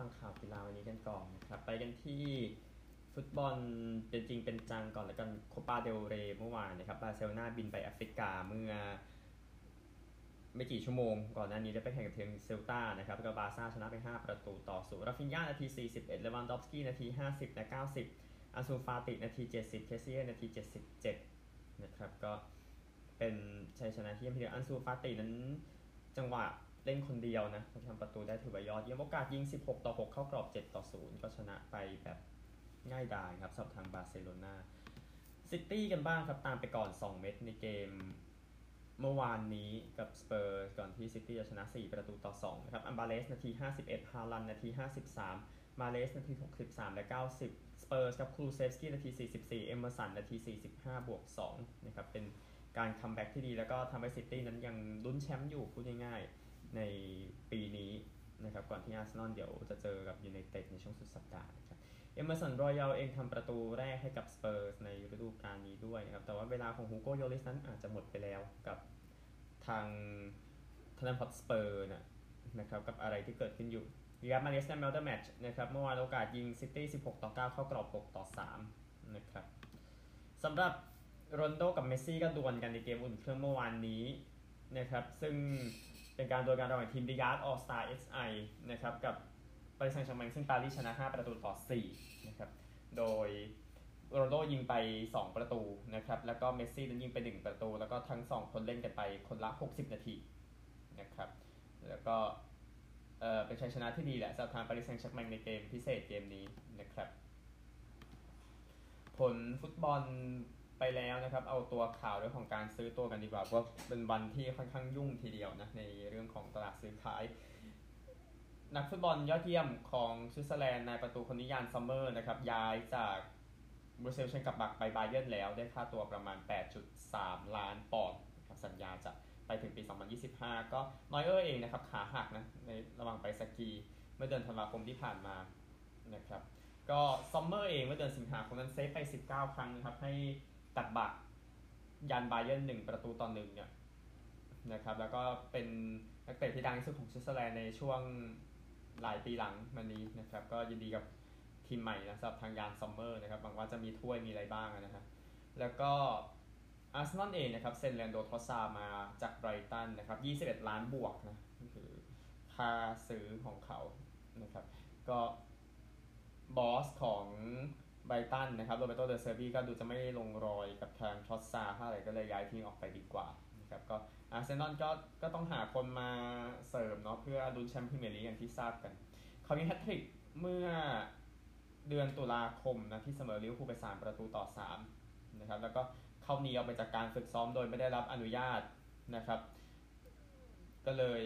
ฟังข่าวกีฬาวันนี้กันก่อนนะครับ ไปกันที่ฟุตบอลเป็นจริงเป็นจังก่อนแล้วกันโคปาเดลเรย์เมื่อวานนะครับบาร์เซโลนาบินไปแอฟริกาเมื่อ ไม่กี่ชั่วโมง ก่อนหน้านี้ได้ไปแข่งกับทีมเซวตานะครับก็บาซ่าชนะไป 5 ประตูต่อศูนย์ราฟินยานาที 41เลวันดอฟสกี้นาที 50และ90อันซูฟาตินาที 70 เคสซิเอนาที 77 นะครับ ก็เป็นชัยชนะที่เยี่ยมทีเดียวอันซูฟาตินั้นจังหวะ เล่นคนเดียวนะทำประตูได้ถือว่ายอดเยี่ยมโอกาสยิง 16 ต่อ 6 เข้ากรอบ 7 ต่อ 0 ก็ชนะไปแบบง่ายดายครับสำหรับทางบาร์เซโลนาซิตี้กันบ้างครับ ตามไปก่อน 2 เม็ดในเกมเมื่อวานนี้กับสเปอร์ก่อนที่ซิตี้จะชนะ 4 ประตูต่อ2นะครับอัลวาเรซนาที 51 ฮาลันด์นาที 53 มาห์เรซนาที 63 และ 90 สเปอร์กับคูลูเซฟสกี้นาที 44 เอเมอร์สันนาที 45 บวก2นะครับเป็นการ comeback ที่ดีแล้วก็ทำให้ซิตี้นั้นยังลุ้นแชมป์อยู่พูดง่ายๆ ในปีนี้นะครับก่อนที่อาร์เซนอลเดี๋ยวจะเจอกับยูไนเต็ดในช่วงสุดสัปดาห์นะครับเอเมอร์สันรอยัลเองทำประตูแรกให้กับสเปอร์ในฤดูกาลนี้ด้วยนะครับแต่ว่าเวลาของฮูโกโยริสนั้นอาจจะหมดไปแล้วกับทางท็อตแนมฮอตสเปอร์นะนะครับกับอะไรที่เกิดขึ้นอยู่ริยาดมาห์เรซใน Man of the Match นะครับเมื่อวานโอกาสยิงซิตี้ 16 ต่อ 9 เข้ากรอบ 6 ต่อ 3 นะครับสำหรับโรนัลโดกับเมสซี่ก็ดวลกันในเกมอุ่นเครื่องเมื่อวานนี้นะครับซึ่ง เป็นการดวลกันระหว่างทีมดิยาร์ดออสตาเอสไอนะครับกับปารีสแซงต์แชร์แมงซึ่งปารีสชนะ 5 ประตูต่อ4นะครับโดยโรนัลโดยิงไป 2 ประตูนะครับแล้วก็เมสซี่นั้นยิงไป 1 ประตู แล้วก็ทั้ง 2 คนเล่นกันไปคนละ 60 นาทีนะครับแล้วก็เออเป็นชัยชนะที่ดีแหละสำหรับทางปารีสแซงต์แชร์แมงในเกมพิเศษเกมนี้นะครับผลฟุตบอล ไปแล้วนะครับ เอาตัวข่าวเรื่องของการซื้อตัวกันดีกว่าเพราะเป็นวันที่ค่อนข้างยุ่งทีเดียวนะในเรื่องของตลาดซื้อขาย นักฟุตบอลยอดเยี่ยมของสวิตเซอร์แลนด์นายประตูคนนี้ยานซอมเมอร์นะครับย้ายจากโบรุสเซียมึนเชนกลัดบัคไปบาเยิร์นแล้วได้ค่าตัวประมาณ 8.3 ล้านปอนด์ครับสัญญาจะไปถึงปี 2025 ก็นอยเออร์เองนะครับขาหักนะในระหว่างไปสกี เมื่อเดือนธันวาคมที่ผ่านมานะครับก็ซอมเมอร์เองเมื่อเดือนสิงหาคมนั้นเซฟไป 19 ครั้งนะครับให้ กลัดบัคยันบาเยิร์นหนึ่งประตูต่อหนึ่งเนี่ยนะครับแล้วก็เป็นนักเตะที่ดังที่สุดของสวิตเซอร์แลนด์ในช่วงหลายปีหลังมานี้นะครับก็ยินดีกับทีมใหม่นะสำหรับทางยานซอมเมอร์นะครับหวังว่าจะมีถ้วยมีอะไรบ้างนะครับแล้วก็อาร์เซนอลเองนะครับเซ็นเลอันโดรทรอสซาร์มาจากไบรตันนะครับ21 ล้านบวกนะคือค่าซื้อของเขานะครับก็บอสของ ไบตันนะครับโรเบโตเดอเซอร์บีก็ดูจะไม่ลงรอยกับทางทอสซาเท่าไหร่ก็เลยย้ายทีมออกไปดีกว่านะครับก็อาร์เซนอลก็ก็ต้องหาคนมาเสริมเนาะเพื่อลุ้นแชมป์พรีเมียร์ลีกอย่างที่ทราบกันเขามีแฮตทริกเมื่อเดือนตุลาคมนะที่เสมอลิเวอร์พูลไป 3 ประตูต่อ3นะครับแล้วก็เข้าหนีออกไปจากการฝึกซ้อมโดยไม่ได้รับอนุญาตนะครับ ก็เลย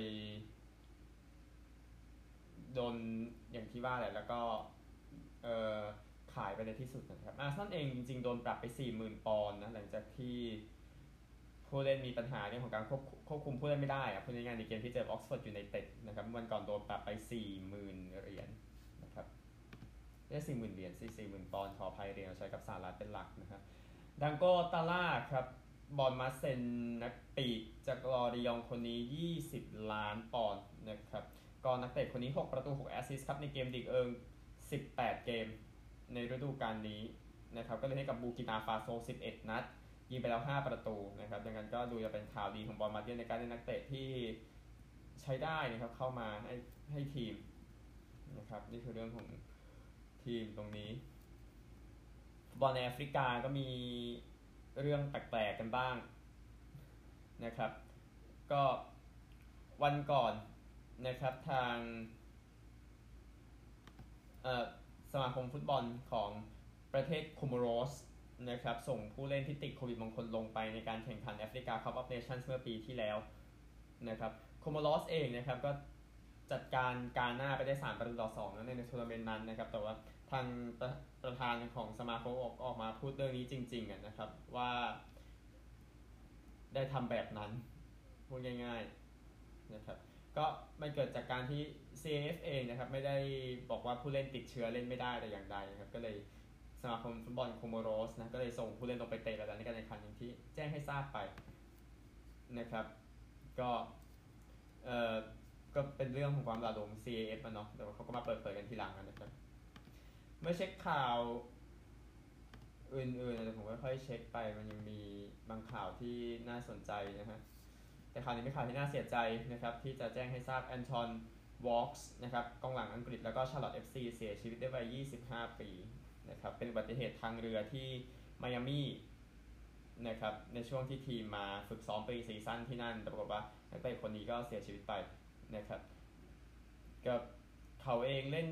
โดนอย่างที่ว่าแหละแล้วก็เออ ขายไปในที่สุดนะครับอาร์เซนอลเองจริงๆ โดนปรับไป 40,000 ปอนด์นะหลังจากที่ผู้เล่นมีปัญหาเรื่องของการควบควบคุมผู้เล่นไม่ได้อะพูดง่ายๆในเกมที่เจอออกซฟอร์ดอยู่ในเต็ดนะครับวันก่อนโดนปรับไป 40,000 เหรียญนะครับได้40,000เหรียญ40,000ปอนด์ขออภัยเหรียญใช้กับสหรัฐเป็นหลักนะครับดังโกวัตตาราครับบอร์นมัธเซ็นปีกจากลอริยองต์คนนี้ 20 ล้านปอนด์นะครับก็นักเตะคนนี้ 6 ประตู 6 แอสซิสต์ครับ ในเกมลีกเอิง 18 เกม ในฤดูกาลนี้นะครับก็เลยให้กับบูร์กินาฟาโซ 11 นัด ยิงไปแล้ว 5 ประตูนะครับดังนั้นก็ดูจะเป็นข่าวดีของบอร์นมัธเองในการเล่นนักเตะที่ใช้ได้นะครับเข้ามาให้ให้ทีมนะครับนี่คือเรื่องของทีมตรงนี้บอลในแอฟริกาก็มีเรื่องแปลกๆกันบ้างนะครับ ก็วันก่อนนะครับทางเอ่อ สมาคมฟุตบอลของประเทศโคโมโรสนะครับส่งผู้เล่นที่ติดโควิดบางคนลงไปในการแข่งขันแอฟริกาคัพออฟเนชั่นเมื่อปีที่แล้วนะครับโคโมโรสเองนะครับก็จัดการการหน้าไปได้ 3 ประตูต่อ2ในในทัวร์นาเมนต์นั้นนะครับแต่ว่าทางประประธานของสมาคมออกออกมาพูดเรื่องนี้จริงๆนะครับว่าได้ทำแบบนั้นพูดง่าย ๆนะครับ ก็มันเกิดจากการที่ CAF เองนะครับไม่ได้บอกว่าผู้เล่นติดเชื้อเล่นไม่ได้แต่อย่างใดนะครับก็เลยสมาคมฟุตบอลโคโมโรสนะก็เลยส่งผู้เล่นลงไปเตะแล้วในการแข่งขันอย่างที่แจ้งให้ทราบไปนะครับก็เอ่อก็เป็นเรื่องของความระดม CAF อะเนาะแต่ว่าเขาก็มาเปิดเผยกันทีหลังนะครับเมื่อเช็คข่าวอื่นๆแต่ผมก็ค่อยเช็คไปมันยังมีบางข่าวที่น่าสนใจนะฮะ แต่ข่าวนี้เป็นข่าวที่น่าเสียใจนะครับที่จะแจ้งให้ทราบแอนทอนวอล์กส์นะครับกองหลังอังกฤษแล้วก็ชาร์ลอตเอฟซีเสียชีวิตได้วัย 25 ปีนะครับเป็นอุบัติเหตุทางเรือที่ไมอามี่นะครับในช่วงที่ทีมมาฝึกซ้อม pre-season ที่นั่น แต่ปรากฏว่านักเตะคนนี้ก็เสียชีวิตไปนะครับกับเขาเองเล่น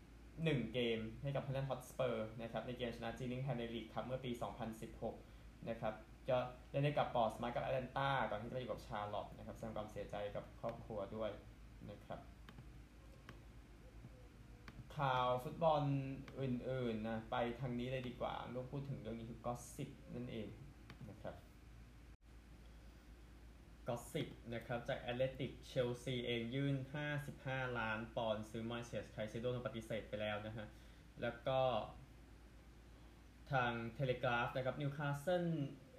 1 เกมให้กับท็อตแนมฮอตสเปอร์นะครับในเกมชนะจิลลิงแฮมในลีกคัพเมื่อปี 2016 นะครับ ก็เล่นได้กับพอร์ตสมัธกับแอตแลนตาก่อนที่จะไปอยู่กับชาร์ลอตนะครับแสดงความเสียใจกับครอบครัวด้วยนะครับ ข่าวฟุตบอลอื่นๆนะไปทางนี้เลยดีกว่าเราพูดถึงเรื่องนี้คือ gossip นั่นเองนะครับ gossip นะครับ จากแอตเลติกเชลซีเองยื่น 55 ล้านปอนด์ซื้อมอยเซสไคเซโดโดนปฏิเสธไปแล้วนะฮะ แล้วก็ทางเทเลกราฟนะครับนิวคาสเซิล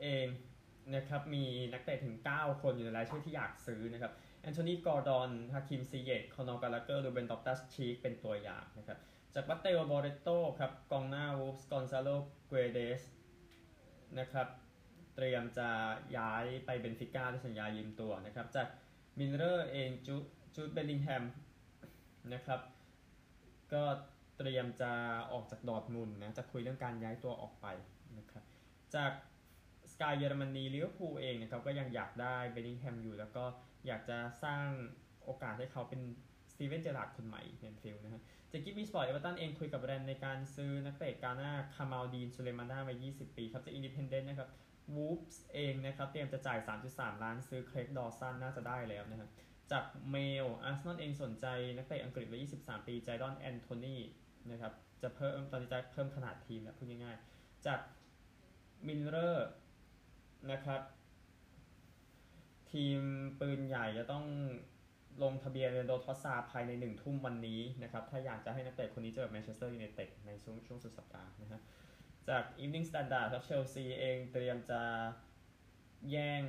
เองนะครับมีนักเตะถึง 9 คนอยู่ในรายชื่อที่อยากซื้อนะครับแอนโทนีกอร์ดอนฮาคิมซีเยกคอนอร์กัลลาเกอร์รูเบนลอฟตัสชีกเป็นตัวอย่างนะครับจากมัตเตโอโมเรตโตครับกองหน้าวูฟส์กอนซาโลเกเดสนะครับเตรียมจะย้ายไปเบนฟิก้าด้วยสัญญายืมตัวนะครับจากมิเรอร์เองจูจูดเบลลิงแฮมนะครับก็เตรียมจะออกจากดอร์ทมุนด์นะจะคุยเรื่องการย้ายตัวออกไปนะครับจาก สกายเยอรมนีลิเวอร์พูลเองนะครับก็ยังอยากได้เบลลิงแฮมอยู่ แล้วก็อยากจะสร้างโอกาสให้เขาเป็นสตีเวนเจอราร์ดคนใหม่แอนฟิลด์นะฮะจากกิฟมีสปอร์ตเอเวอร์ตันเองคุยกับแรนส์ในการซื้อนักเตะกาหน้าคามาลดีนซูเลมาน่ามา20 ปีครับจากอินดิเพนเดนต์นะครับวูฟส์เองนะครับเตรียมจะจ่าย 3.3 ล้านซื้อเครกดอสันน่าจะได้แล้วนะครับจากเมลอาร์เซนอลเองสนใจนักเตะอังกฤษวัย23 ปีไจดอนแอนโทนีนะครับจะเพิ่มตอนนี้จะเพิ่มขนาดทีมแล้วพูดง่ายๆจากมิเรอร์ นะครับ ทีมปืนใหญ่จะต้องลงทะเบียนเลอันโดรทรอสซาร์ภายในหนึ่งทุ่มวันนี้นะครับ ถ้าอยากจะให้นักเตะคนนี้เจอแมนเชสเตอร์ยูไนเต็ดในช่วงช่วงสุดสัปดาห์นะฮะจาก Evening Standard ครับเชลซีเองเตรียมจะแย่ง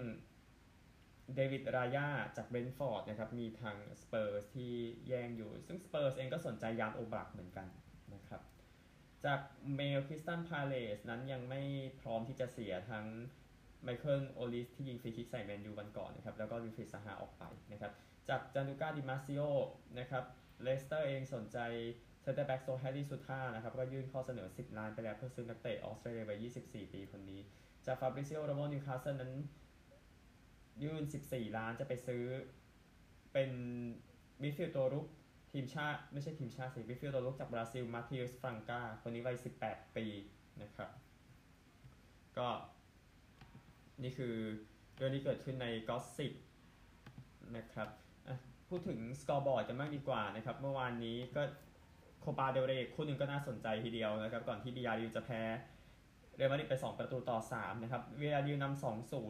เดวิดรายาจากเบรนฟอร์ดนะครับ มีทางสเปอร์สที่แย่งอยู่ ซึ่งสเปอร์สเองก็สนใจยานโอบลักเหมือนกันนะครับ จากเมลคริสตัลพาเลซนั้นยังไม่พร้อมที่จะเสียทั้ง ไมเคิลโอลิสที่ยิงฟรีคิกใส่แมนยูวันก่อนนะครับแล้วก็วิลฟรีดซาฮาออกไปนะครับจากจานลูก้าดิมาร์ซิโอนะครับเลสเตอร์เองสนใจเซนเตอร์แบ็กโซแฮร์รี่ซูท่านะครับก็ยื่นข้อเสนอ 10 ล้านไปแล้วเพื่อซื้อนักเตะออสเตรเลียวัย24 ปีคนนี้ จากฟาบริซิโอโรโมนิวคาสเซิลนั้น ยื่น 14 ล้านจะไปซื้อเป็นมิดฟิลด์ตัวรุกทีมชาติ ไม่ใช่ทีมชาติสิมิดฟิลด์ตัวรุกจากบราซิลมาเตอุสฟรังซาคนนี้วัย 18 ปีนะครับก็ นี่คือเรื่องที่เกิดขึ้นใน gossip นะครับพูดถึง scoreboard กันบ้างดีกว่านะครับเมื่อวานนี้ก็โคปาเดลเรคู่หนึ่งก็น่าสนใจทีเดียวนะครับก่อนที่บียาร์เรอัลจะแพ้เรอัลมาดริดไป 2 ประตูต่อ 3 นะครับบียาร์เรอัลนำ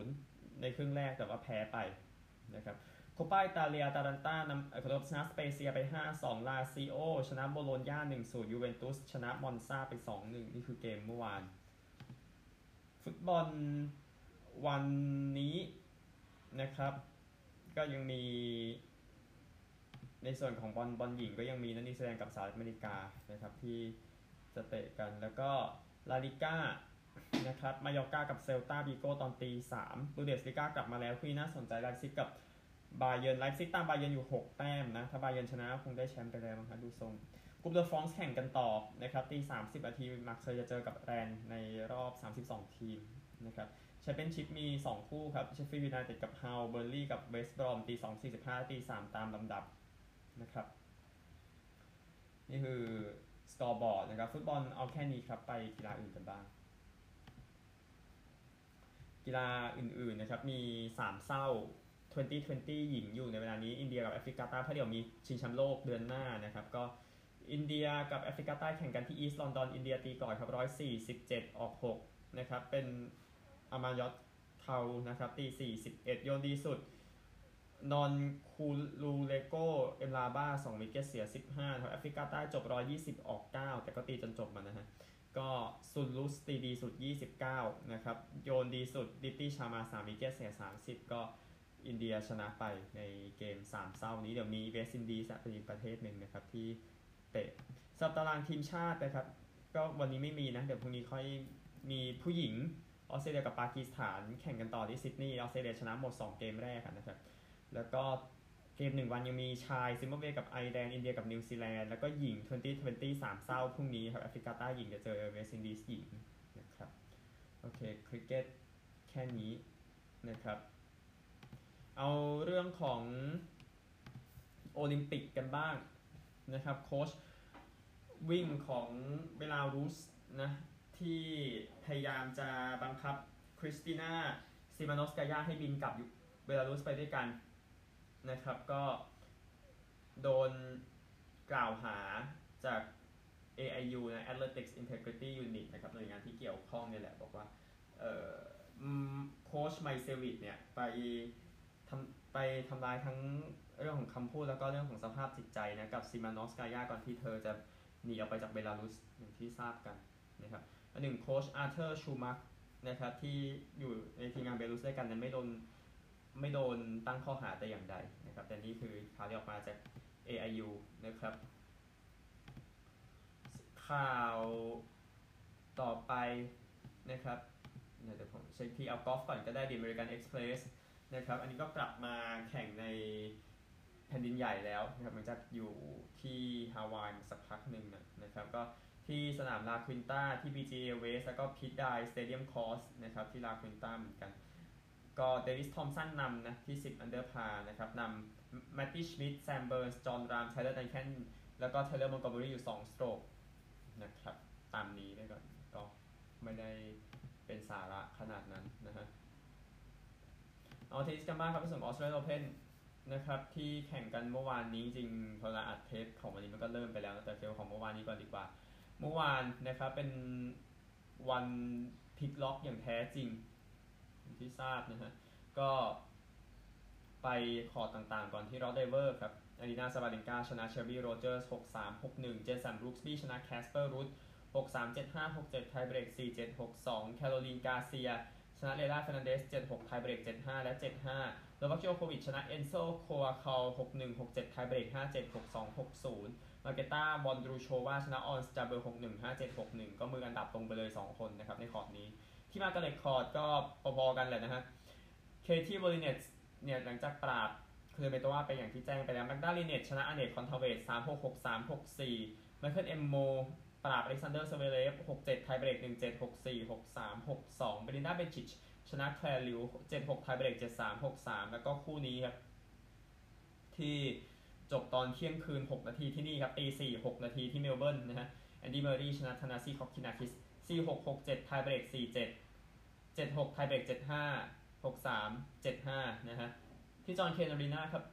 2-0ในครึ่งแรกแต่ว่าแพ้ไปนะครับโคปาอิตาเลียอตาลันต้านำขอโทษชนะสเปเซียไป 5-2 ลาซิโอ ชนะโบโลญญา1-0 ยูเวนตุส ชนะมอนซาไป 2-1 นี่คือเกมเมื่อวาน ฟุตบอล วันนี้นะครับ ก็ยังมี ในส่วนของบอลบอลหญิงก็ยังมีนันนิวซีแลนด์กับสหรัฐอเมริกานะครับที่จะเตะกันแล้วก็ลาลิก้านะครับมายอร์กากับเซลตาบีโกตอนตีสามบุนเดสลีกากลับมาแล้วคุยน่าสนใจไลป์ซิกกับบาเยิร์นไลป์ซิกตามบาเยิร์นอยู่ 6 แต้มนะ ถ้าบาเยิร์นชนะคงได้แชมป์ไปแล้วมั้งคะดูทรงกุ๊ปเดอฟรองซ์แข่งกันต่อนะครับตี30นาทีมาร์เซย์จะเจอกับแรนส์ในรอบ 32 ทีมนะครับ แชมเปี้ยนชิพมี 2 คู่ครับเชฟฟิลด์ยูไนเต็ดกับฮัลล์เบิร์นลีย์กับเวสต์บรอมตี2 45ตี3ตามลำดับนะครับ นี่คือ scoreboard นะครับ ฟุตบอลเอาแค่นี้ครับ ไปกีฬาอื่นกันบ้าง กีฬาอื่นๆนะครับ มี 3 เส้า 2020 หญิงอยู่ในเวลานี้ อินเดียกับแอฟริกาใต้เพราะเดี๋ยวมีชิงแชมป์โลกเดือนหน้านะครับ ก็อินเดียกับแอฟริกาใต้แข่งกันที่อีสต์ลอนดอนอินเดียตีก่อนครับ147 ออก 6 นะครับ เป็น อามายอตเทานะครับตี41โยนดีสุด นอนคูลูเลโกเอมลาบ้า2วิกเกตเสีย15ครับแอฟริกาใต้จบ120ออก9แต่ก็ตีจนจบมานะฮะก็ซุนลุสตีดีสุด 29 นะครับ โยนดีสุดดิตตี้ชามา3วิกเกตเสีย30 ก็อินเดียชนะไปในเกมสามเศร้านี้ เดี๋ยวมีเวสตินดีสเป็นอีกประเทศหนึ่งนะครับที่เตะสับตารางทีมชาตินะครับ ก็วันนี้ไม่มีนะ เดี๋ยวพรุ่งนี้ค่อยมีผู้หญิง ออสเตรเลียกับปากีสถานแข่งกันต่อที่ซิดนีย์ออสเตรเลียชนะหมด 2 เกมแรกนะครับ แล้วก็เกมหนึ่งวันยังมีชายซิมบับเวกับไอร์แลนด์อินเดียกับนิวซีแลนด์แล้วก็หญิง 2020 สามเส้าพรุ่งนี้ครับแอฟริกาใต้หญิงจะเจอเวสต์อินดีสหญิงนะครับโอเคคริกเก็ตแค่นี้นะครับ เอาเรื่องของโอลิมปิกกันบ้างนะครับโค้ชวิ่งของเวลารูสนะ ที่พยายามจะบังคับคริสติน่าซิมานอสกายาให้บินกลับเบลารุสไปด้วยกันนะครับก็โดนกล่าวหาจาก AIU นะ Athletics Integrity Unit นะครับหน่วยงานที่เกี่ยวข้องเนี่ยแหละบอกว่าโค้ชไมเซวิดเนี่ยไปทำไปทำลายทั้งเรื่องของคำพูดแล้วก็เรื่องของสภาพจิตใจนะกับซิมานอสกายาก่อนที่เธอจะหนีออกไปจากเบลารุสอย่างที่ทราบกันนะครับ หนึ่งโค้ชอาร์เธอร์ชูมักนะครับที่อยู่ในทีมงานเบลุสด้วยกันนั้นไม่โดนไม่โดนตั้งข้อหาแต่อย่างใดนะครับแต่นี่คือข่าวที่ออกมาจาก AIU นะครับ ข่าวต่อไปนะครับเดี๋ยวผมเช็คที่เอากอล์ฟก่อนก็ได้ดิอเมริกันเอ็กซ์เพรสนะครับอันนี้ก็กลับมาแข่งในแผ่นดินใหญ่แล้วนะครับหลังจากอยู่ที่ฮาวายสักพักหนึ่งนะครับก็ ที่สนามลาควินต้าที่ PGA West แล้วก็พีทดาย Stadium Course นะครับที่ลาควินต้าเหมือนกัน ก็เดวิสทอมป์สันนำนะที่ 10 under par นะครับนำแมตตี้ชมิดแซมเบิร์นส์ จอห์นรามไทเลอร์ดันแคนแล้วก็เทย์เลอร์มอนต์โกเมอรีอยู่ 2 strokeนะครับตามนี้ได้ก่อนก็ไม่ได้เป็นสาระขนาดนั้นนะฮะเอาเทนนิสกันบ้างครับในส่วนของออสเตรเลียโอเพนนะครับที่แข่งกันเมื่อวานนี้จริงพอเราอัดเทปของวันนี้มันก็เริ่มไปแล้วแต่เทปของเมื่อวานนี้ก่อนดีกว่า เมื่อวานนะครับเป็นวันพลิกล็อกอย่างแท้จริง ที่ทราบนะฮะก็ไปคอร์ตต่างๆ ก่อนที่ร็อดเลเวอร์ครับอารีนาซาบาเลนกาชนะเชลบี้โรเจอร์ส6-3 6-1เจสันบรูคสบี้ชนะแคสเปอร์รูท6-3 7-5 6-7ไทเบรก4-7 6-2แคโรลีนกาเซีย ชนะเลย์ลาเฟอร์นานเดซ7-6ไทเบรก7-5และ7-5โนวัคโจโควิชชนะเอนโซกูอาโก6-1 6-7ไทเบรก5-7 6-2 6-0 มาร์เคตาวอนดรูโชวาชนะออนสจาเบอร์6-1 5-7 6-1ก็มืออันดับตกไปเลย2คนนะครับในคอร์ตนี้ ที่มาร์กาเรตคอร์ตก็พอๆกันแหละนะฮะเคที่บริเนตเนี่ยหลังจากปราบคือเมโตว่าไปอย่างที่แจ้งไปแล้วแมกดาลิเนตชนะอเนกคอนเทเวตส3-6 6-3 6-4ไมเคิลเอมโมปราบอเล็กซานเดอร์เซเวเลฟ6-7ไทเบรก1-7 6-4 6-3 6-2เบรินดาเบนชิชชนะแคลร์ลิว7-6ไทเบรก7-3 6-3แล้วก็คู่นี้ครับที่ จบตอนเที่ยงคืน 6 นาทีที่นี่ครับตี4 6นาทีที่เมลเบิร์นนะฮะแอนดี้เมอรี่ชนะธนาซีคอกคินาคิส4-6 6-7ไทเบรก4-7 7-6ไทเบรก7-5 6-3 7-5นะฮะที่จอห์นเคนอารีนาครับ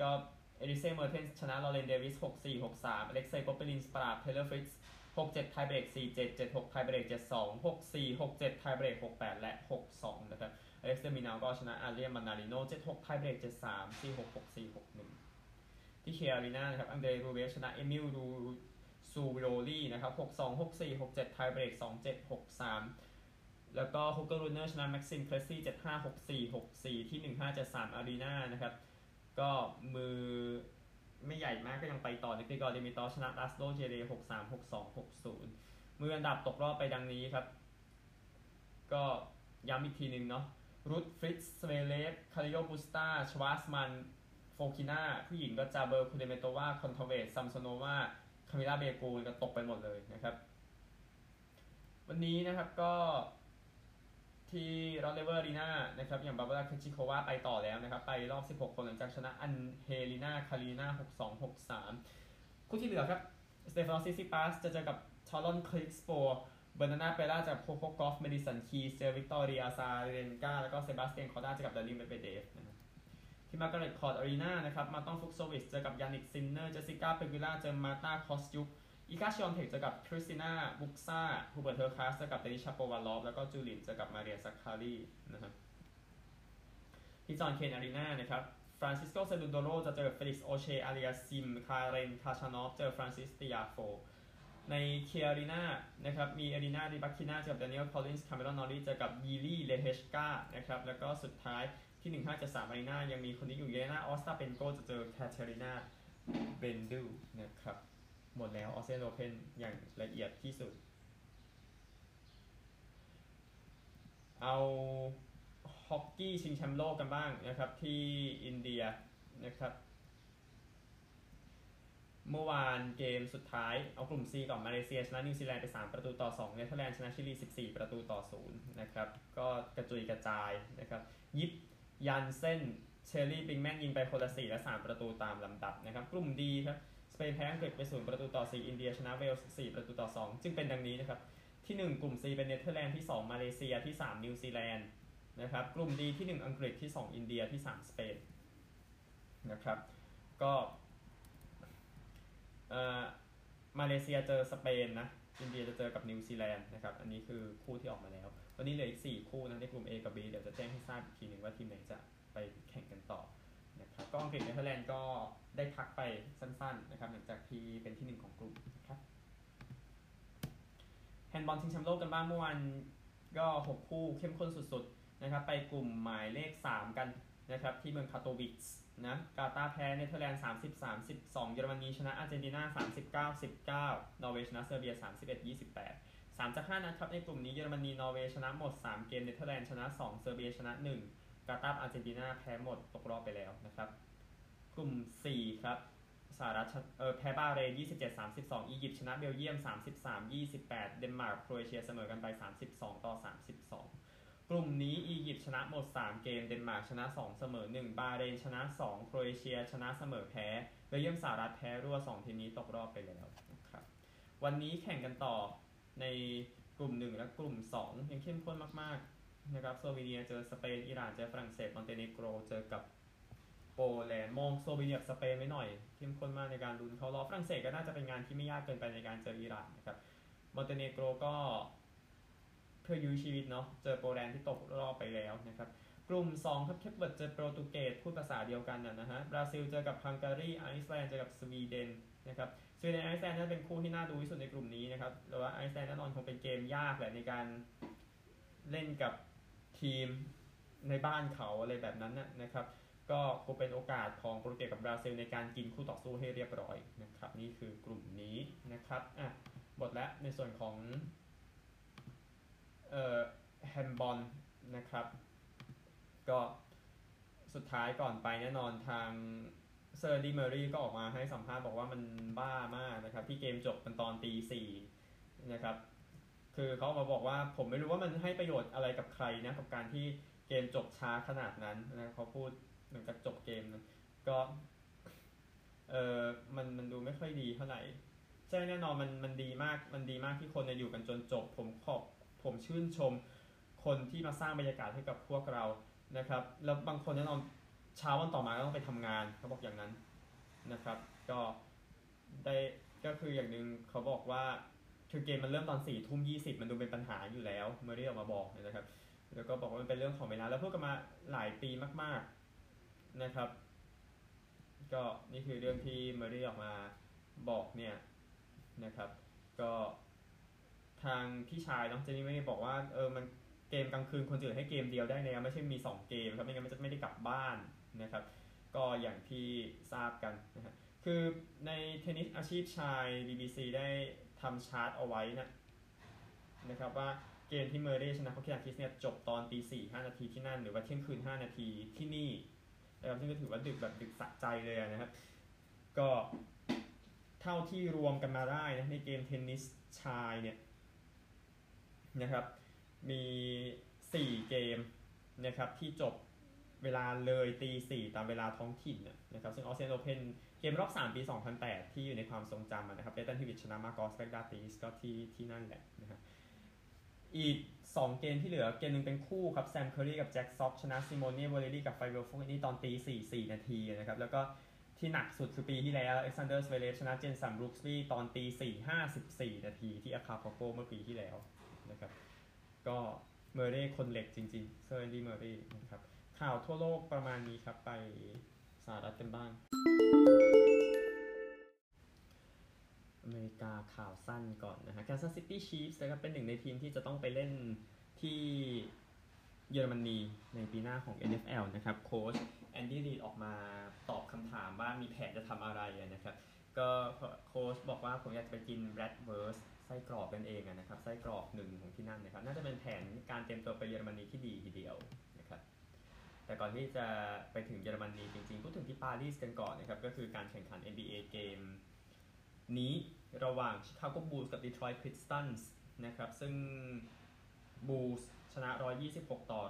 ก็เอลิเซ่เมอร์เทนส์ชนะลอเรนเดวิส6-4 6-3อเล็กเซย์โปพีรินปราบเทเลอร์ฟริตส์6-7ไทเบรก4-7 7-6ไทเบรก7-2 6-4 6-7ไทเบรก6-8และ6-2นะครับอเล็กซ์เดอมินอร์ก็ชนะอาเดรียนมานนาริโน7-6ไทเบรก7-3 4-6 6-4 6-1 ที่เคียอารีนานะครับอังเดรรูเบลฟนะเอมิลรูซูโรลี่นะครับ6-2 6-4 6-7ไทเบรก2-7 6-3แล้วก็ฮุกเกอร์รูเนอร์ชนะแม็กซิมเคลซี่7-5 6-4 6-4ที่1-5-7-3อารีนานะครับ ก็มือไม่ใหญ่มากก็ยังไปต่อในกริกอร์เดมิตอชนะลาสโดเจเร6-3 6-2 6-0มืออันดับตกรอบไปดังนี้ครับ ก็ย้ำอีกทีหนึ่งเนาะรูทฟริตส์สเวเลฟคาริโอบุสตาชวาสมัน ฟกิน่าผู้หญิงก็จาเบอร์คูเดเมโตวาคอนโทเวสซัมโซโนวาคามิลาเบกูก็ตกไปหมดเลยนะครับ วันนี้นะครับก็ที่รอดเลเวอร์ลีนานะครับ อย่างบาบาร่าคชิโควาไปต่อแล้วนะครับ ไปรอบ 16 คนหลังจากชนะอันเฮลินาคารีนา6-2 6-3 คู่ที่เหลือครับสเตฟานอสซิซิปัสจะเจอกับชาร์ลอนคลิกสโปเบอร์นาน่าเปล่าจากโพโพกอฟเมดิสันคีเซลวิกตอเรียซาเรนกาแล้วก็เซบาสเตียนคอร์ด้าจอกับดาริมเบเบเดฟนะ ที่มาร์เร็ตคอร์ตอารีนานะครับมาร์ตอนฟุกโซวิชเจอกับยานิกซินเนอร์เจสสิก้าเปกูล่าเจอมาร์ตาคอสยุกอีกาชวีออนเทคเจอกับคริสติน่าบุกซ่าฮูเบิร์ตเฮอร์คาชเจอกับเดนิสชาโปวาลอฟแล้วก็จูลินเจอกับมาเรียซักคารีนะครับที่จอห์นเคนอารีนานะครับฟรานซิสโกเซรุนโดโลจะเจอเฟลิกซ์โอเชอาริอาซิม คาเรน คาชานอฟ เจอฟรานซิสติยาโฟ ในเคียอารีนานะครับ มีเอเลนาริบัคคินาเจอกับ Daniel Collins Cameron Norrie เจอกับยีลี่ เลเฮชกานะครับ แล้วก็สุดท้าย ที่1573อารีนายังมีคนนี้อยู่เยเลนาออสตาเปนโกจะเจอแคทเธอรีนาเบนดูนะครับ หมดแล้วออสเตรเลียโอเพนอย่างละเอียดที่สุด เอาฮอกกี้ชิงแชมป์โลกกันบ้างนะครับที่อินเดียนะครับเมื่อวานเกมสุดท้ายเอากลุ่ม C ก่อนมาเลเซียชนะนิวซีแลนด์ไป 3 ประตูต่อ2เนเธอร์แลนด์ชนะชิลี 14 ประตูต่อ 0 นะครับ ก็กระจุยกระจายนะครับ ยันเส้นเธียร์รี่บริงก์แมนยิงไปคนละ4และ 3 ประตูตามลำดับนะครับ กลุ่ม D ครับ สเปนแพ้อังกฤษไป0ประตูต่อ 4 อินเดียชนะเวลส์4ประตูต่อ 2 จึงเป็นดังนี้นะครับ ที่ 1 กลุ่ม C เป็นเนเธอร์แลนด์ที่ 2 มาเลเซียที่ 3 นิวซีแลนด์นะครับ กลุ่ม D ที่ 1 อังกฤษที่ 2 อินเดียที่ 3 สเปนนะครับ ก็มาเลเซียเจอสเปนนะ อินเดียจะเจอกับนิวซีแลนด์นะครับ อันนี้คือคู่ที่ออกมาแล้วตอนนี้เหลืออีก 4 คู่นะในกลุ่ม A กับ B เดี๋ยวจะแจ้งให้ทราบอีกทีหนึ่งว่าทีมไหนจะไปแข่งกันต่อนะครับก็อังกฤษเนเธอร์แลนด์ก็ได้พักไปสั้นๆนะครับหลังจากที่เป็นที่1ของกลุ่มนะครับแฮนด์บอลชิงแชมป์โลกกันบ้างเมื่อวานก็ 6 คู่เข้มข้นสุดๆนะครับไปกลุ่มหมายเลข 3 กันนะครับที่เมืองคาโตวิช นะกาตาร์แพ้เนเธอร์แลนด์30 32 เยอรมนีชนะอาร์เจนตินา39 19 นอร์เวย์ชนะเซอร์เบีย 31 28 3จาก5นัดครับในกลุ่มนี้เยอรมนีนอร์เวย์ชนะหมด 3 เกมเนเธอร์แลนด์ชนะ 2 เซอร์เบียชนะ 1 กาตาร์อาร์เจนตินาแพ้หมดตกรอบไปแล้วนะครับ กลุ่ม 4 ครับสหรัฐเออแพ้บาห์เรน27 32 อียิปต์ชนะเบลเยียม 33 28 เดนมาร์กโครเอเชียเสมอกันไป 32 ต่อ 32 กลุ่มนี้อียิปต์ชนะหมด 3 เกม เดนมาร์กชนะ 2 เสมอ 1 บาห์เรนชนะ 2 โครเอเชีย ชนะเสมอแพ้เบลเยียมสหรัฐแพ้รั่ว 2 ทีมนี้ตกรอบไปแล้วนะครับวันนี้แข่งกันต่อในกลุ่ม 1 และกลุ่ม 2 ยังเข้มข้นมากๆนะครับสโลวีเนียเจอสเปนอิหร่านเจอฝรั่งเศสมอนเตเนโกรเจอกับโปแลนด์มองสโลวีเนียสเปนไว้หน่อยเข้มข้นมากในการลุ้นเข้ารอบฝรั่งเศสก็น่าจะเป็นงานที่ไม่ยากเกินไปในการเจออิหร่านนะครับมอนเตเนโกรก็ เพื่อยื้อชีวิตเนาะเจอโปแลนด์ที่ตกรอบไปแล้วนะครับกลุ่ม2ครับเคปเวิร์ดเจอโปรตุเกสพูดภาษาเดียวกันนะฮะบราซิลเจอกับฮังการีไอซ์แลนด์เจอกับสวีเดนนะครับสวีเดนไอซ์แลนด์น่าเป็นคู่ที่น่าดูที่สุดในกลุ่มนี้นะครับแต่ว่าไอซ์แลนด์แน่นอนคงเป็นเกมยากแหละในการเล่นกับทีมในบ้านเขาอะไรแบบนั้นนะครับ ก็คงเป็นโอกาสของโปรตุเกสกับบราซิลในการกินคู่ต่อสู้ให้เรียบร้อยนะครับนี่คือกลุ่มนี้นะครับอะหมดแล้วในส่วนของ เอ่อแฮนด์บอลนะครับ ก็สุดท้ายก่อนไปแน่นอนทางเซอร์แอนดี้เมอร์เร่ก็ออกมาให้สัมภาษณ์บอกว่ามันบ้ามากนะครับ ที่เกมจบมันตอนตีสี่นะครับ คือเขามาบอกว่าผมไม่รู้ว่ามันให้ประโยชน์อะไรกับใครนะกับการที่เกมจบช้าขนาดนั้นนะเขาพูดเหมือนกับจบเกมนะก็เออมันมันดูไม่ค่อยดีเท่าไหร่ใช่แน่นอนมันมันดีมากมันดีมากที่คนเนี่ยอยู่กันจนจบ ผมขอบ ผมชื่นชมคนที่มาสร้างบรรยากาศให้กับพวกเรานะครับ แล้วบางคนแน่นอนเช้าวันต่อมาก็ต้องไปทำงานเขาบอกอย่างนั้นนะครับ ก็ได้ก็คืออย่างหนึ่งเขาบอกว่าคือเกมมันเริ่มตอนสี่ทุ่มยี่สิบมันดูเป็นปัญหาอยู่แล้วเมื่อที่ออกมาบอกนะครับ แล้วก็บอกว่ามันเป็นเรื่องของเวลาแล้วพูดกันมาหลายปีมาก ๆนะครับ ก็นี่คือเรื่องที่เมอรี่ออกมาบอกเนี่ยนะครับ ก็ ทางพี่ชายน้องเจนี่ไม่ได้บอกว่าเออมันเกมกลางคืนคนจะให้เกมเดียวได้แล้วไม่ใช่มี 2 เกมครับไม่งั้นมันจะไม่ได้กลับบ้านนะครับ ก็อย่างที่ทราบกันนะฮะคือในเทนนิสอาชีพชาย BBC ได้ทำชาร์ตเอาไว้นะนะครับว่าเกมที่เมอร์เรย์ชนะเขาคิอาคิสเนี่ยจบตอนตีสี่ห้านาทีที่นั่น หรือว่าเที่ยงคืนห้านาทีที่นี่นะครับซึ่งก็ถือว่าดึกแบบดึกสะใจเลยนะครับ ก็เท่าที่รวมกันมาได้นะในเกมเทนนิสชายเนี่ย นะครับ มี 4 เกมนะครับที่จบเวลาเลยตีสี่ตามเวลาท้องถิ่นนะครับซึ่งออสเตรเลียโอเพนเกมรอบ 3 ปี 2008 ที่อยู่ในความทรงจำนะครับเลย์ตันฮิววิตต์ชนะมาร์กอสแบกดาติสก็ที่ที่นั่นแหละนะครับอีก 2 เกมที่เหลือเกมหนึ่งเป็นคู่ครับแซมเคอรี่กับแจ็คซ็อกชนะซิโมเน่โบเลลี่กับฟาบิโอฟอนญินี่ตอนตีสี่สี่นาทีนะครับแล้วก็ที่หนักสุดคือปีที่แล้วอเล็กซานเดอร์ซเวเรฟชนะเจนสันบรูคส์บีตอนตีสี่ห้าสิบสี่นาทีที่อาคาปุลโกเมื่อปีที่แล้ว นะครับ ก็เมอร์เร่คนเหล็กจริงๆเซอร์แอนดี้เมอร์เร่นะครับ ข่าวทั่วโลกประมาณนี้ครับ ไปสหรัฐกันบ้าง อเมริกาข่าวสั้นก่อนนะฮะ Kansas City Chiefs นะครับเป็นหนึ่งในทีมที่จะต้องไปเล่นที่เยอรมนีในปีหน้าของ NFL นะครับ โค้ชแอนดี้รีดออกมาตอบคำถามว่ามีแผนจะทำอะไรนะครับ ก็โค้ชบอกว่าผมอยากจะไปกินแรดเวิร์สไส้กรอกกันเองนะครับไส้กรอกหนึ่งของที่นั่นนะครับ น่าจะเป็นแผนการเตรียมตัวไปเยอรมนีที่ดีทีเดียวนะครับแต่ก่อนที่จะไปถึงเยอรมนีจริงๆพูดถึงที่ปารีสกันก่อนนะครับก็คือการแข่งขัน NBA เกมนี้ระหว่าง Chicago Bulls กับ Detroit Pistons นะครับซึ่ง Bulls ชนะ 126 ต่อ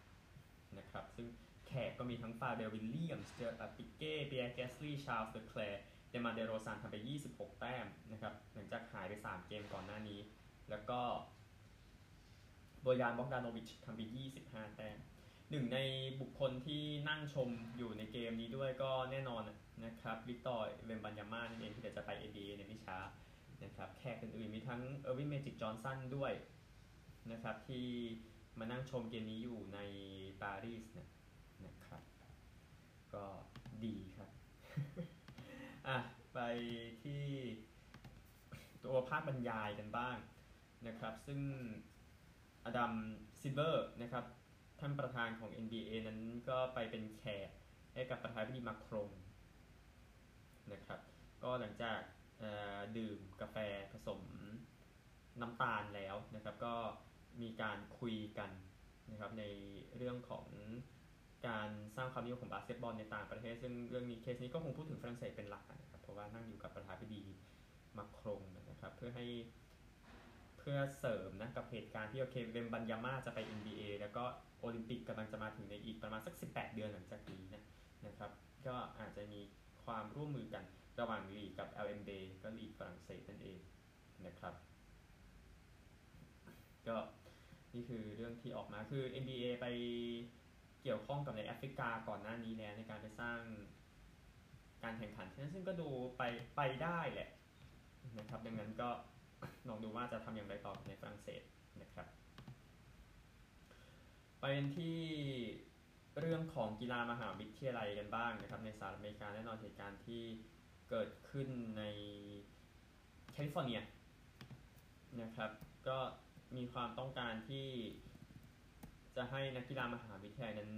108 นะครับ ซึ่งแขกก็มีทั้งฟาเรลวิลเลียมส์เจอราร์ดปิเก้ปิแอร์แกสลีย์ชาร์ลส์เลอแคลร์ เดอมาร์เดโรซานทำไป 26 แต้มนะครับหลังจากหายไป 3 เกมก่อนหน้านี้ แล้วก็โบยานบ็อกดานโนวิชทำไป 25 แต้มหนึ่งในบุคคลที่นั่งชมอยู่ในเกมนี้ด้วยก็แน่นอนนะครับวิกตอร์เวมบันยามานั่นเองที่เดี๋ยวจะไป NBA ในไม่ช้านะครับแขกอื่นๆมีทั้งเออร์วินเมจิกจอห์นสันด้วยนะครับที่มานั่งชมเกมนี้อยู่ในปารีสนะนะครับ ก็ดีครับ อะไปที่ตัวภาคบรรยายกันบ้างนะครับ ซึ่งอดัมซิลเวอร์นะครับท่านประธานของ NBA นั้นก็ไปเป็นแขกให้กับประธานาธิบดีมาครงนะครับ ก็หลังจากดื่มกาแฟผสมน้ำตาลแล้วนะครับ ก็มีการคุยกันนะครับในเรื่องของ การสร้างความนิยมของบาสเกตบอลในต่างประเทศ ซึ่งเรื่องนี้เคสนี้ก็คงพูดถึงฝรั่งเศสเป็นหลักนะครับเพราะว่านั่งอยู่กับประธานาธิบดีมาครงนะครับเพื่อให้เพื่อเสริมนะกับเหตุการณ์ที่โอเคเวมบันยาม่าจะไป NBA แล้วก็โอลิมปิกกำลังจะมาถึงในอีกประมาณสัก 18 เดือนหลังจากนี้นะนะครับก็อาจจะมีความร่วมมือกันระหว่างลีกกับ LNB ก็ลีกฝรั่งเศสนั่นเองนะครับ ก็นี่คือเรื่องที่ออกมาคือ NBA ไป เกี่ยวข้องกับในแอฟริกาก่อนหน้านี้แล้วในการไปสร้างการแข่งขันที่นั้นซึ่งก็ดูไปไปได้แหละนะครับดังนั้นก็ลองดูว่าจะทำอย่างไรต่อในฝรั่งเศสนะครับไปเป็นที่เรื่องของกีฬามหาวิทยาลัยกันบ้างนะครับ ในสหรัฐอเมริกาแน่นอนเหตุการณ์ที่เกิดขึ้นในแคลิฟอร์เนียนะครับ ก็มีความต้องการที่ จะให้นักกีฬามหาวิทยาลัยนั้น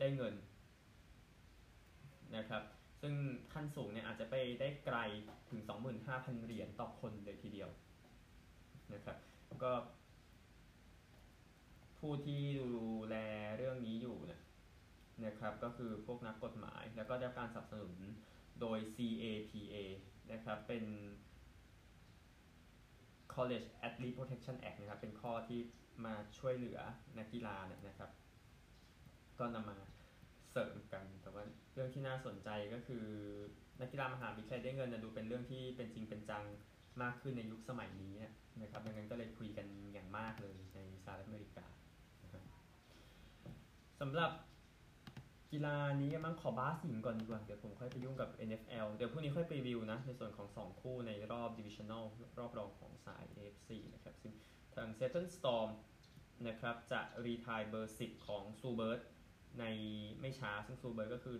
ได้เงินนะครับ ซึ่งขั้นสูงเนี่ยอาจจะไปได้ไกลถึง 25,000 เหรียญต่อคนเลยทีเดียวนะครับก็ผู้ที่ดูแลเรื่องนี้อยู่นะนะครับ ก็คือพวกนักกฎหมาย แล้วก็ได้การสนับสนุนโดย CAPA นะครับ เป็น College Athlete Protection Act นะครับ เป็นข้อที่มาช่วยเหลือนักกีฬาเนี่ยนะครับ ก็นำมาเสริมกัน แต่ว่าเรื่องที่น่าสนใจก็คือ นักกีฬามหาวิทยาลัยได้เงินนะดูเป็นเรื่องที่เป็นจริงเป็นจังมากขึ้นในยุคสมัยนี้นะครับดังนั้นก็เลยคุยกันอย่างมากเลยในสหรัฐอเมริกาสำหรับ กีฬานี้มั่งขอบาสหญิงก่อนดีกว่า เดี๋ยวผมค่อยไปยุ่งกับ NFL เดี๋ยวพรุ่งนี้ค่อยไปรีวิวนะ ในส่วนของ 2 คู่ในรอบ Divisional รอบรองของสาย AFC นะครับ ซึ่งทาง Seattle Storm นะครับ จะ retire เบอร์ 10 ของซูเบิร์ดในไม่ช้า ซึ่งซูเบิร์ดก็คือ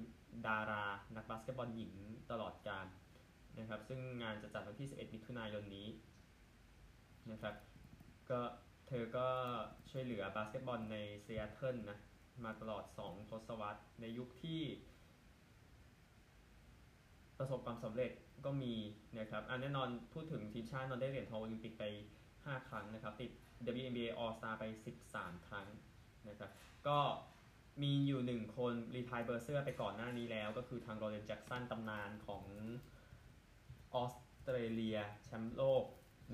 ดารา นักบาสเกตบอลหญิงตลอดการนะครับ ซึ่งงานจะจัดวันที่ 11 มิถุนายนนี้นะครับ ก็เธอก็ช่วยเหลือบาสเกตบอลในซีแอตเทิลนะ มาตลอด 2 ทศวรรษ ในยุคที่ ประสบความสำเร็จก็มีนะครับอันแน่นอนพูดถึงทีมชาตินอนได้เหรียญทองโอลิมปิกไป 5 ครั้งนะครับ ติด WNBA All Star ไป 13 ครั้งนะครับก็มีอยู่หนึ่งคน retire เบอร์เสื้อไปก่อนหน้านี้แล้ว ก็คือทางลอเรนแจ็กสันตำนานของออสเตรเลียแชมป์โลก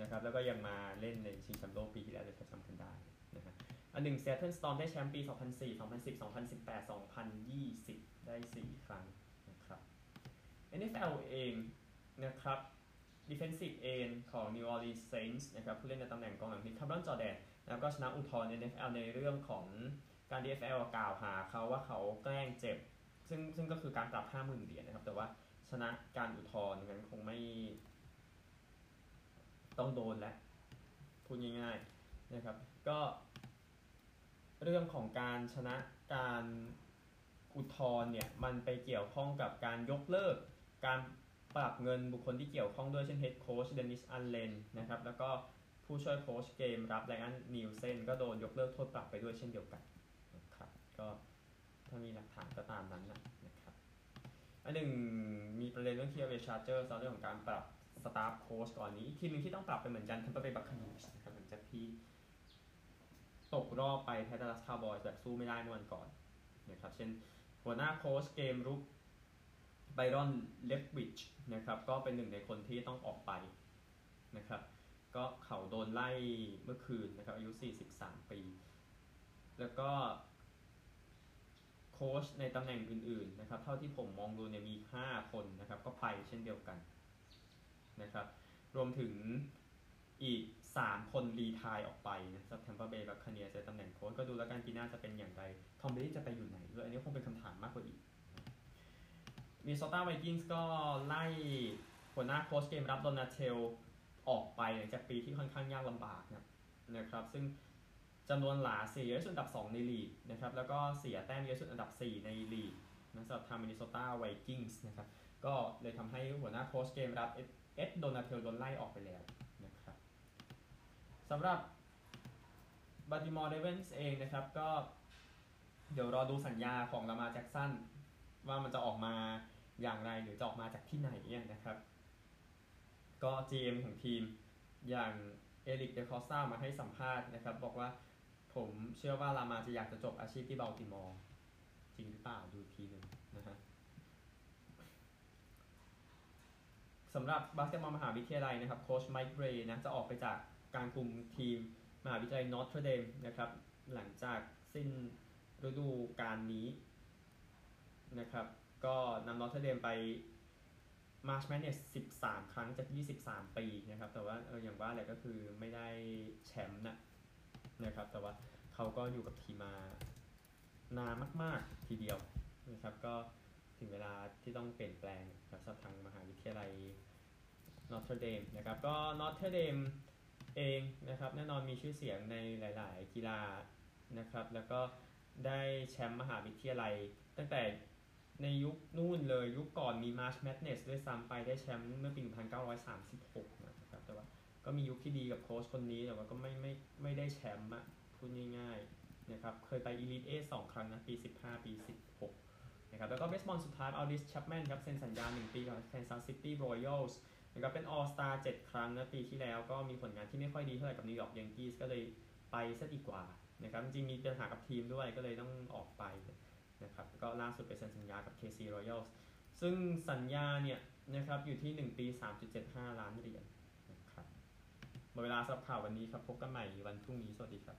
นะครับแล้วก็ยังมาเล่นในชิงแชมป์โลกปีที่แล้วถ้าจำกันได้นะฮะ อันหนึ่งเซ a เทิลสตอมได้แชมป์ปี 2004 2010 2018 2020 ได้ 4 ครั้งนะครับ NFL เองนะครับ Defensive End ของ New Orleans Saints นะครับผู้เล่นในตำแหน่งกองหลังที่คาเมรอนจอร์แดนแล้วก็ชนะอุทธรณ์ NFL ในเรื่องของการ NFL กล่าวหาเขาว่าเขาแกล้งเจ็บ ซึ่งซึ่งก็คือการปรับ 50,000เหรียญนะครับ แต่ว่าชนะการอุทธรณ์งั้นคงไม่ต้องโดนแล้วพูดง่ายๆนะครับ ก็ เรื่องของการชนะการอุทธรณ์เนี่ยมันไปเกี่ยวข้องกับการยกเลิก การปรับเงินบุคคลที่เกี่ยวข้องด้วยเช่นเฮดโค้ชเดนนิสอัลเลนนะครับแล้วก็ผู้ช่วยโค้ชเกมรับไรอันนีลเซนก็โดนยกเลิกโทษปรับไปด้วยเช่นเดียวกันนะครับก็ถ้ามีหลักฐานก็ตามนั้นนะนะครับอันหนึ่งมีประเด็นเรื่องที่แอลเอชาร์เจอร์เรื่องของการปรับสตาฟโค้ชก่อนนี้อีกทีมหนึ่งที่ต้องปรับไปเหมือนกันแทมปาเบย์บัคคาเนียร์สนะครับหลังจากที่ ตกรอบไปแพ้ดัลลัสคาวบอยส์แบบสู้ไม่ได้เมื่อวันก่อนนะครับเช่นหัวหน้าโค้ชเกมรุกไบรอนเลฟต์วิชนะครับก็เป็นหนึ่งในคนที่ต้องออกไปนะครับก็เขาโดนไล่เมื่อคืนนะครับอายุ 43 ปี แล้วก็โค้ชในตำแหน่งอื่นๆนะครับเท่าที่ผมมองดูเนี่ยมี 5 คนนะครับก็ไปเช่นเดียวกันนะครับรวมถึงอีก 3 คน retire ออกไปนะครับแทมปาเบย์บัคคาเนียร์สในตำแหน่งโค้ชก็ดูแล้วกันปีหน้าจะเป็นอย่างไรทอมเบรดี้จะไปอยู่ไหนด้วยอันนี้คงเป็นคำถามมากกว่าอีกมินนิโซตาไวกิ้งส์ก็ไล่หัวหน้าโค้ชเกมรับโดนาเทลออกไปหลังจากปีที่ค่อนข้างยากลำบากนะนะครับซึ่งจำนวนหลาเสียเยอะสุดอันดับ 2 ในลีกนะครับแล้วก็เสียแต้มเยอะสุดอันดับ 4 ในลีกนะสำหรับทางมินนิโซตาไวกิ้งส์นะครับก็เลยทำให้หัวหน้าโค้ชเกมรับเอ็ดโดนาเทลโดนไล่ออกไปแล้ว สำหรับบัลติมอร์เรเวนส์เองนะครับก็เดี๋ยวรอดูสัญญาของลามาร์แจ็กสันว่ามันจะออกมาอย่างไรหรือจะออกมาจากที่ไหนเนี่ยนะครับ ก็ GM ของทีมอย่างเอริกเดคอสตามาให้สัมภาษณ์นะครับ บอกว่าผมเชื่อว่าลามาร์จะอยากจะจบอาชีพที่บัลติมอร์จริงหรือเปล่าดูทีหนึ่งนะฮะสำหรับบาสเกตบอลมหาวิทยาลัยนะครับโค้ชไมค์เบรย์นะจะออกไปจาก การคุมทีมมหาวิทยาลัยนอเทรอเดมนะครับ หลังจากสิ้นฤดูกาลนี้นะครับ ก็นำนอตเทอร์เดมไป March Madness 13ครั้งจาก23ปีนะครับ แต่ว่าเอออย่างว่าแหละก็คือไม่ได้แชมป์นะนะครับ แต่ว่าเขาก็อยู่กับทีมมานานมาก ๆ ทีเดียวนะครับ ก็ถึงเวลาที่ต้องเปลี่ยนแปลงครับสำหรับทางมหาวิทยาลัยนอตเทอร์เดมนะครับ ก็นอตเทอร์เดม เองนะครับ แน่นอนมีชื่อเสียงในหลาย ๆ กีฬานะครับ แล้วก็ได้แชมป์มหาวิทยาลัย ตั้งแต่ในยุคนู่นเลยยุคก่อนมี March Madness ด้วยซ้ำไปได้แชมป์เมื่อปี 1936 นะครับแต่ว่าก็มียุคที่ดีกับโค้ชคนนี้ แต่ว่าก็ไม่ไม่ไม่ได้แชมป์อะพูดง่าย ๆ นะครับ เคยไป Elite 8 2ครั้งนะ ปี 15 ปี 16 นะครับ แล้วก็เบสบอลสุดท้ายเอาดิสชัปแมนครับ เซ็นสัญญา 1 ปีกับ Kansas City Royals นะครับเป็น All Star 7ครั้งนะปีที่แล้วก็มีผลงานที่ไม่ค่อยดีเท่าไหร่กับ New York Yankees ก็เลยไปซะดีกว่านะครับจริงมีปัญหากับทีมด้วยก็เลยต้องออกไปนะครับก็ล่าสุดไปเซ็นสัญญากับ KC Royals ซึ่งสัญญาเนี่ยนะครับอยู่ที่ 1 ปี 3.75 ล้านเหรียญนะครับหมดเวลาสำหรับข่าววันนี้ครับ พบกันใหม่วันพรุ่งนี้ สวัสดีครับ